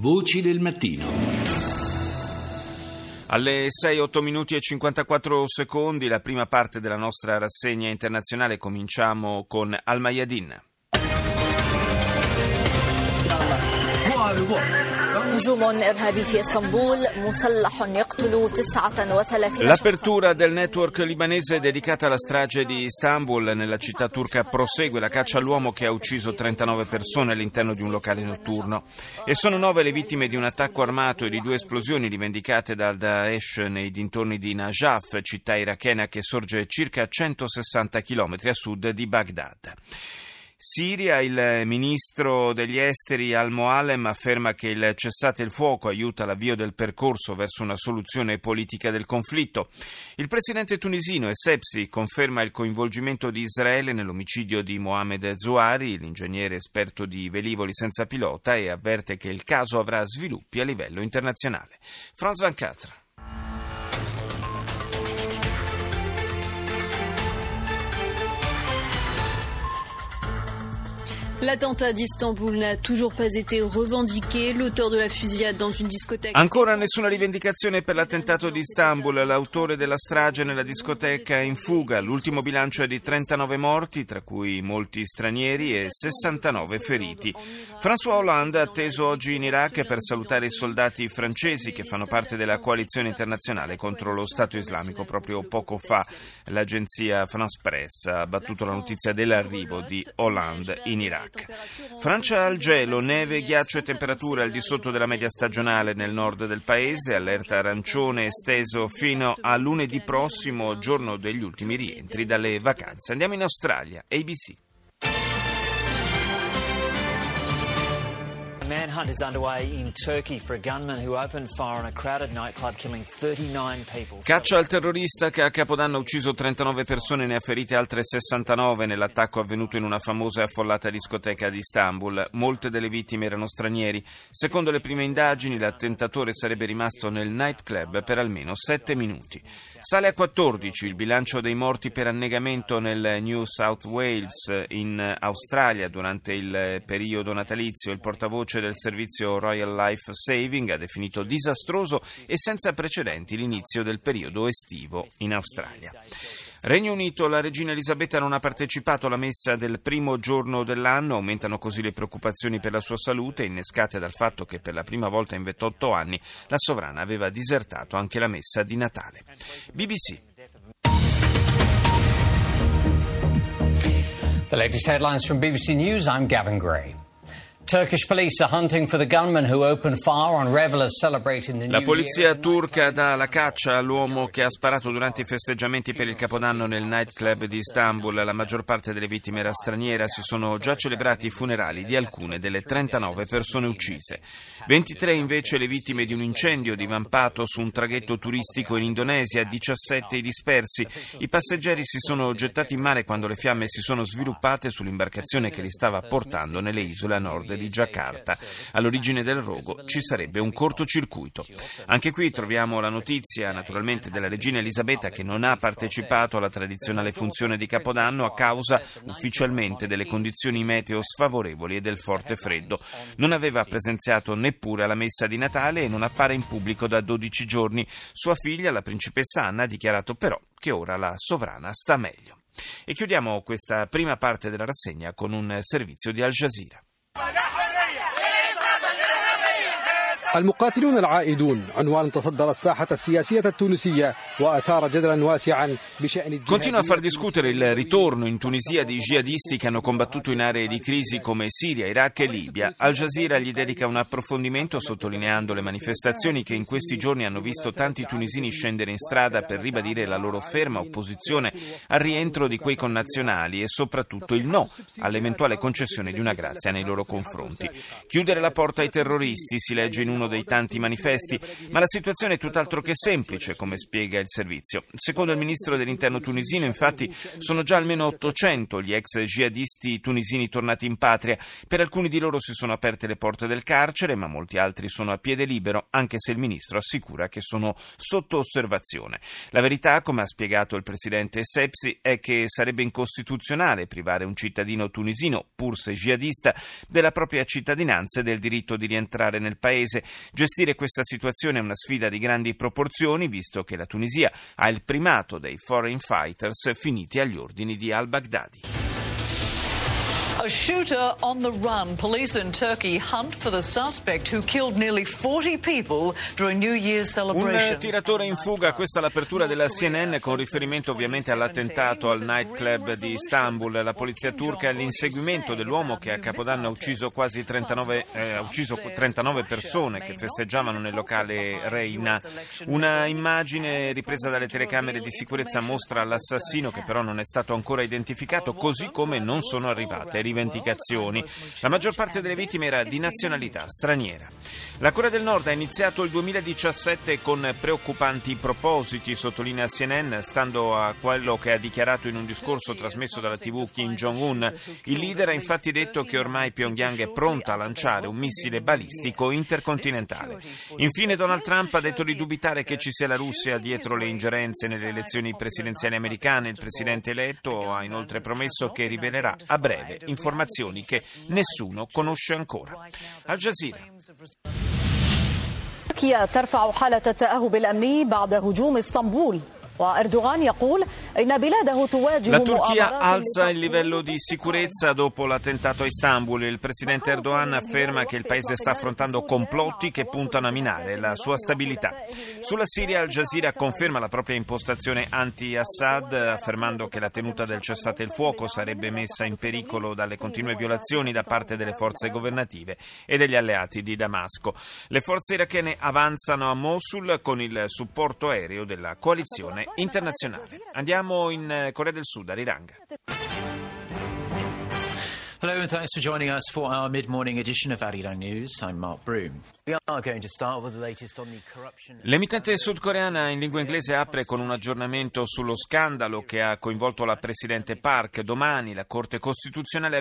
Voci del mattino. Alle 6, 8 minuti e 54 secondi, la prima parte della nostra rassegna internazionale, cominciamo con Al Mayadin. L'apertura del network libanese dedicata alla strage di Istanbul nella città turca prosegue la caccia all'uomo che ha ucciso 39 persone all'interno di un locale notturno e sono nove le vittime di un attacco armato e di due esplosioni rivendicate dal Daesh nei dintorni di Najaf, città irachena che sorge circa 160 km a sud di Baghdad. Siria, il ministro degli esteri Al-Moalem afferma che il cessate il fuoco aiuta l'avvio del percorso verso una soluzione politica del conflitto. Il presidente tunisino Essebsi conferma il coinvolgimento di Israele nell'omicidio di Mohamed Zouari, l'ingegnere esperto di velivoli senza pilota, e avverte che il caso avrà sviluppi a livello internazionale. Franz Van Catra. L'attentat d'Istanbul n'a toujours pas été revendiqué. L'auteur de la fusillade dans une discothèque. Ancora nessuna rivendicazione per l'attentato di Istanbul. L'autore della strage nella discoteca è in fuga. L'ultimo bilancio è di 39 morti, tra cui molti stranieri, e 69 feriti. François Hollande è atteso oggi in Iraq per salutare i soldati francesi che fanno parte della coalizione internazionale contro lo Stato islamico. Proprio poco fa l'agenzia France Press ha battuto la notizia dell'arrivo di Hollande in Iraq. Francia al gelo, neve, ghiaccio e temperature al di sotto della media stagionale nel nord del paese, allerta arancione esteso fino a lunedì prossimo, giorno degli ultimi rientri dalle vacanze. Andiamo in Australia, ABC. Manhunt is underway in Turkey for a gunman who opened fire on a crowded nightclub killing 39 people. Caccia al terrorista che a Capodanno ha ucciso 39 persone e ne ha ferite altre 69 nell'attacco avvenuto in una famosa e affollata discoteca di Istanbul. Molte delle vittime erano stranieri. Secondo le prime indagini l'attentatore sarebbe rimasto nel nightclub per almeno 7 minuti. Sale a 14 il bilancio dei morti per annegamento nel New South Wales in Australia durante il periodo natalizio. Il portavoce del Royal Life Saving ha definito disastroso e senza precedenti l'inizio del periodo estivo in Australia. Regno Unito, la regina Elisabetta non ha partecipato alla messa del primo giorno dell'anno, aumentano così le preoccupazioni per la sua salute, innescate dal fatto che per la prima volta in 28 anni la sovrana aveva disertato anche la messa di Natale. BBC. The latest headlines from BBC News, I'm Gavin Gray. La polizia turca dà la caccia all'uomo che ha sparato durante i festeggiamenti per il Capodanno nel nightclub di Istanbul. La maggior parte delle vittime era straniera. Si sono già celebrati i funerali di alcune delle 39 persone uccise. 23 invece le vittime di un incendio divampato su un traghetto turistico in Indonesia, 17 i dispersi. I passeggeri si sono gettati in mare quando le fiamme si sono sviluppate sull'imbarcazione che li stava portando nelle isole a nord di Giacarta. All'origine del rogo ci sarebbe un cortocircuito. Anche qui troviamo la notizia naturalmente della regina Elisabetta che non ha partecipato alla tradizionale funzione di Capodanno a causa ufficialmente delle condizioni meteo sfavorevoli e del forte freddo. Non aveva presenziato neppure alla messa di Natale e non appare in pubblico da 12 giorni. Sua figlia, la principessa Anna, ha dichiarato però che ora la sovrana sta meglio. E chiudiamo questa prima parte della rassegna con un servizio di Al Jazeera. ونحن المقاتلون العائدون عنوان تصدر الساحة السياسية التونسية وأثار جدلا واسعا بشأن Continua a far discutere il ritorno in Tunisia di jihadisti che hanno combattuto in aree di crisi come Siria, Iraq e Libia. Al Jazeera gli dedica un approfondimento sottolineando le manifestazioni che in questi giorni hanno visto tanti tunisini scendere in strada per ribadire la loro ferma opposizione al rientro di quei connazionali e soprattutto il no all'eventuale concessione di una grazia nei loro confronti. Chiudere la porta ai terroristi si legge in un uno dei tanti manifesti, ma la situazione è tutt'altro che semplice, come spiega il servizio. Secondo il ministro dell'interno tunisino, infatti, sono già almeno 800 gli ex jihadisti tunisini tornati in patria. Per alcuni di loro si sono aperte le porte del carcere, ma molti altri sono a piede libero, anche se il ministro assicura che sono sotto osservazione. La verità, come ha spiegato il presidente Sepsi, è che sarebbe incostituzionale privare un cittadino tunisino, pur se jihadista, della propria cittadinanza e del diritto di rientrare nel paese. Gestire questa situazione è una sfida di grandi proporzioni, visto che la Tunisia ha il primato dei foreign fighters finiti agli ordini di al-Baghdadi. A shooter on the run. Police in Turkey hunt for the suspect who killed nearly 40 people during New Year's celebrations. Un tiratore in fuga, questa è l'apertura della CNN con riferimento ovviamente all'attentato al nightclub di Istanbul. La polizia turca è all'inseguimento dell'uomo che a Capodanno ha ucciso quasi 39, eh, ha ucciso 39 persone che festeggiavano nel locale Reina. Una immagine ripresa dalle telecamere di sicurezza mostra l'assassino che però non è stato ancora identificato, così come non sono arrivate rivendicazioni. La maggior parte delle vittime era di nazionalità straniera. La Corea del Nord ha iniziato il 2017 con preoccupanti propositi, sottolinea CNN, stando a quello che ha dichiarato in un discorso trasmesso dalla TV Kim Jong-un. Il leader ha infatti detto che ormai Pyongyang è pronta a lanciare un missile balistico intercontinentale. Infine Donald Trump ha detto di dubitare che ci sia la Russia dietro le ingerenze nelle elezioni presidenziali americane. Il presidente eletto ha inoltre promesso che rivelerà a breve informazioni che nessuno conosce ancora. Al Jazeera. تركيا ترفع حالة التأهب الأمني بعد هجوم اسطنبول la Turchia alza il livello di sicurezza dopo l'attentato a Istanbul. Il presidente Erdogan afferma che il paese sta affrontando complotti che puntano a minare la sua stabilità. Sulla Siria Al Jazeera conferma la propria impostazione anti-Assad, affermando che la tenuta del cessate il fuoco sarebbe messa in pericolo dalle continue violazioni da parte delle forze governative e degli alleati di Damasco. Le forze irachene avanzano a Mosul con il supporto aereo della coalizione internazionale. Andiamo in eh, Corea del Sud, a Riranga. Hello and thanks for joining us for our mid-morning edition of Arirang News. I'm Mark Broom. L'emittente sudcoreana in lingua inglese apre con un aggiornamento sullo scandalo che ha coinvolto la Presidente Park. Domani la Corte Costituzionale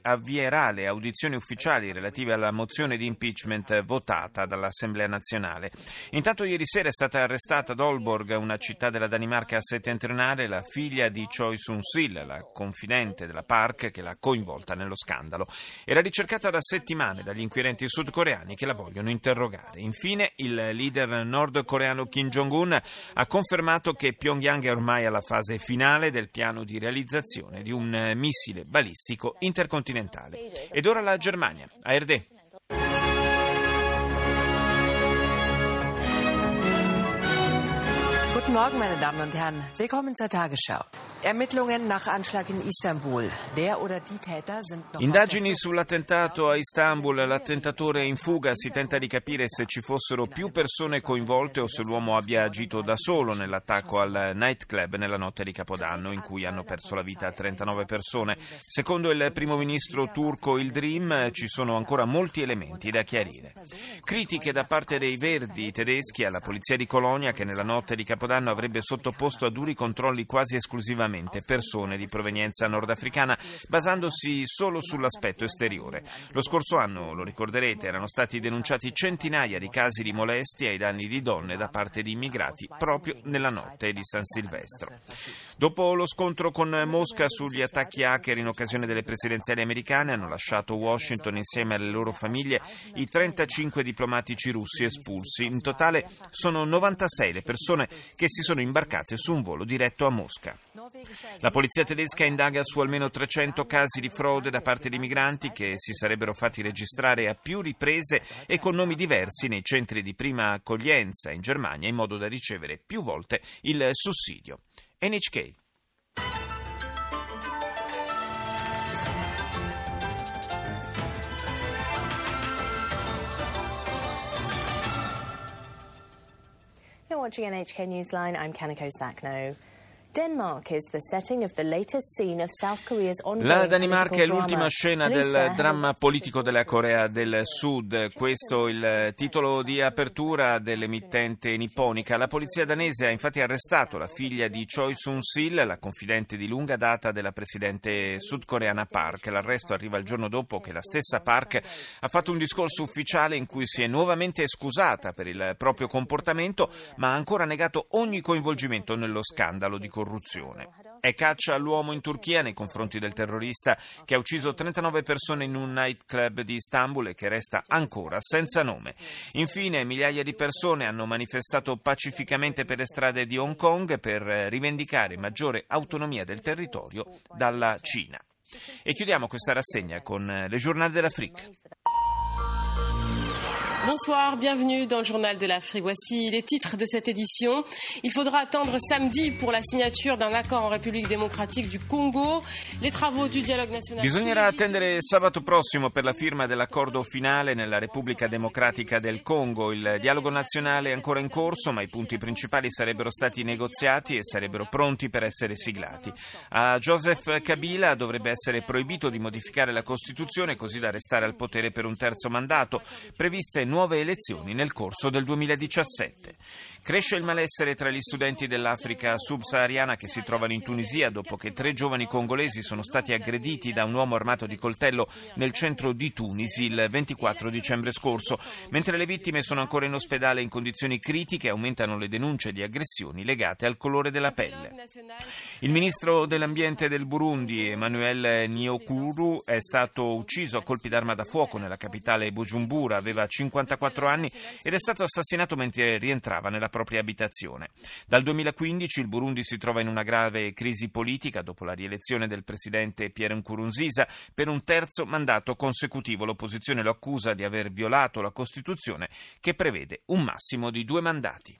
avvierà le audizioni ufficiali relative alla mozione di impeachment votata dall'Assemblea nazionale. Intanto ieri sera è stata arrestata ad Aalborg, una città della Danimarca settentrionale, la figlia di Choi Soon-sil, la confidente della Park che l'ha coinvolta nello scandalo. Era ricercata da settimane dagli inquirenti sudcoreani che la vogliono interrogare. Infine, il leader nordcoreano Kim Jong-un ha confermato che Pyongyang è ormai alla fase finale del piano di realizzazione di un missile balistico intercontinentale. Ed ora la Germania, ARD. Guten Morgen, meine Damen und Herren. Willkommen zur Tagesschau. Ermittlungen nach Anschlag in Istanbul. Der oder die Täter sind noch Indagini sull'attentato a Istanbul. L'attentatore è in fuga. Si tenta di capire se ci fossero più persone coinvolte o se l'uomo abbia agito da solo nell'attacco al nightclub nella notte di Capodanno, in cui hanno perso la vita 39 persone. Secondo il primo ministro turco Il Dream, ci sono ancora molti elementi da chiarire. Critiche da parte dei Verdi tedeschi alla polizia di Colonia, che nella notte di Capodanno avrebbe sottoposto a duri controlli quasi esclusivamente persone di provenienza nordafricana, basandosi solo sull'aspetto esteriore. Lo scorso anno, lo ricorderete, erano stati denunciati centinaia di casi di molestie ai danni di donne da parte di immigrati proprio nella notte di San Silvestro. Dopo lo scontro con Mosca sugli attacchi hacker in occasione delle presidenziali americane, hanno lasciato Washington insieme alle loro famiglie i 35 diplomatici russi espulsi. In totale sono 96 le persone che si sono imbarcate su un volo diretto a Mosca. La polizia tedesca indaga su almeno 300 casi di frode da parte di migranti che si sarebbero fatti registrare a più riprese e con nomi diversi nei centri di prima accoglienza in Germania in modo da ricevere più volte il sussidio. NHK You're watching NHK Newsline. I'm Kanako Sakno. La Danimarca è l'ultima scena del dramma politico della Corea del Sud. Questo è il titolo di apertura dell'emittente nipponica. La polizia danese ha infatti arrestato la figlia di Choi Soon-sil, la confidente di lunga data della presidente sudcoreana Park. L'arresto arriva il giorno dopo che la stessa Park ha fatto un discorso ufficiale in cui si è nuovamente scusata per il proprio comportamento, ma ha ancora negato ogni coinvolgimento nello scandalo di corruzione. È caccia all'uomo in Turchia nei confronti del terrorista che ha ucciso 39 persone in un nightclub di Istanbul e che resta ancora senza nome. Infine, migliaia di persone hanno manifestato pacificamente per le strade di Hong Kong per rivendicare maggiore autonomia del territorio dalla Cina. E chiudiamo questa rassegna con le giornate dell'Africa. Bonsoir, bienvenue dans le journal de l'Afrique. Voici les titres de cette édition. Il faudra attendre samedi pour la signature d'un accord en République démocratique du Congo. Les travaux du dialogue national. Bisognerà attendere sabato prossimo per la firma dell'accordo finale nella Repubblica Democratica del Congo. Il dialogo nazionale è ancora in corso, ma i punti principali sarebbero stati negoziati e sarebbero pronti per essere siglati. A Joseph Kabila dovrebbe essere proibito di modificare la Costituzione così da restare al potere per un terzo mandato. Previste nuove elezioni nel corso del 2017. Cresce il malessere tra gli studenti dell'Africa subsahariana che si trovano in Tunisia dopo che tre giovani congolesi sono stati aggrediti da un uomo armato di coltello nel centro di Tunisi il 24 dicembre scorso. Mentre le vittime sono ancora in ospedale in condizioni critiche, aumentano le denunce di aggressioni legate al colore della pelle. Il ministro dell'ambiente del Burundi, Emmanuel Niokuru, è stato ucciso a colpi d'arma da fuoco nella capitale Bujumbura, aveva 54 anni ed è stato assassinato mentre rientrava nella propria abitazione. Dal 2015 il Burundi si trova in una grave crisi politica dopo la rielezione del presidente Pierre Nkurunziza per un terzo mandato consecutivo. L'opposizione lo accusa di aver violato la Costituzione che prevede un massimo di due mandati.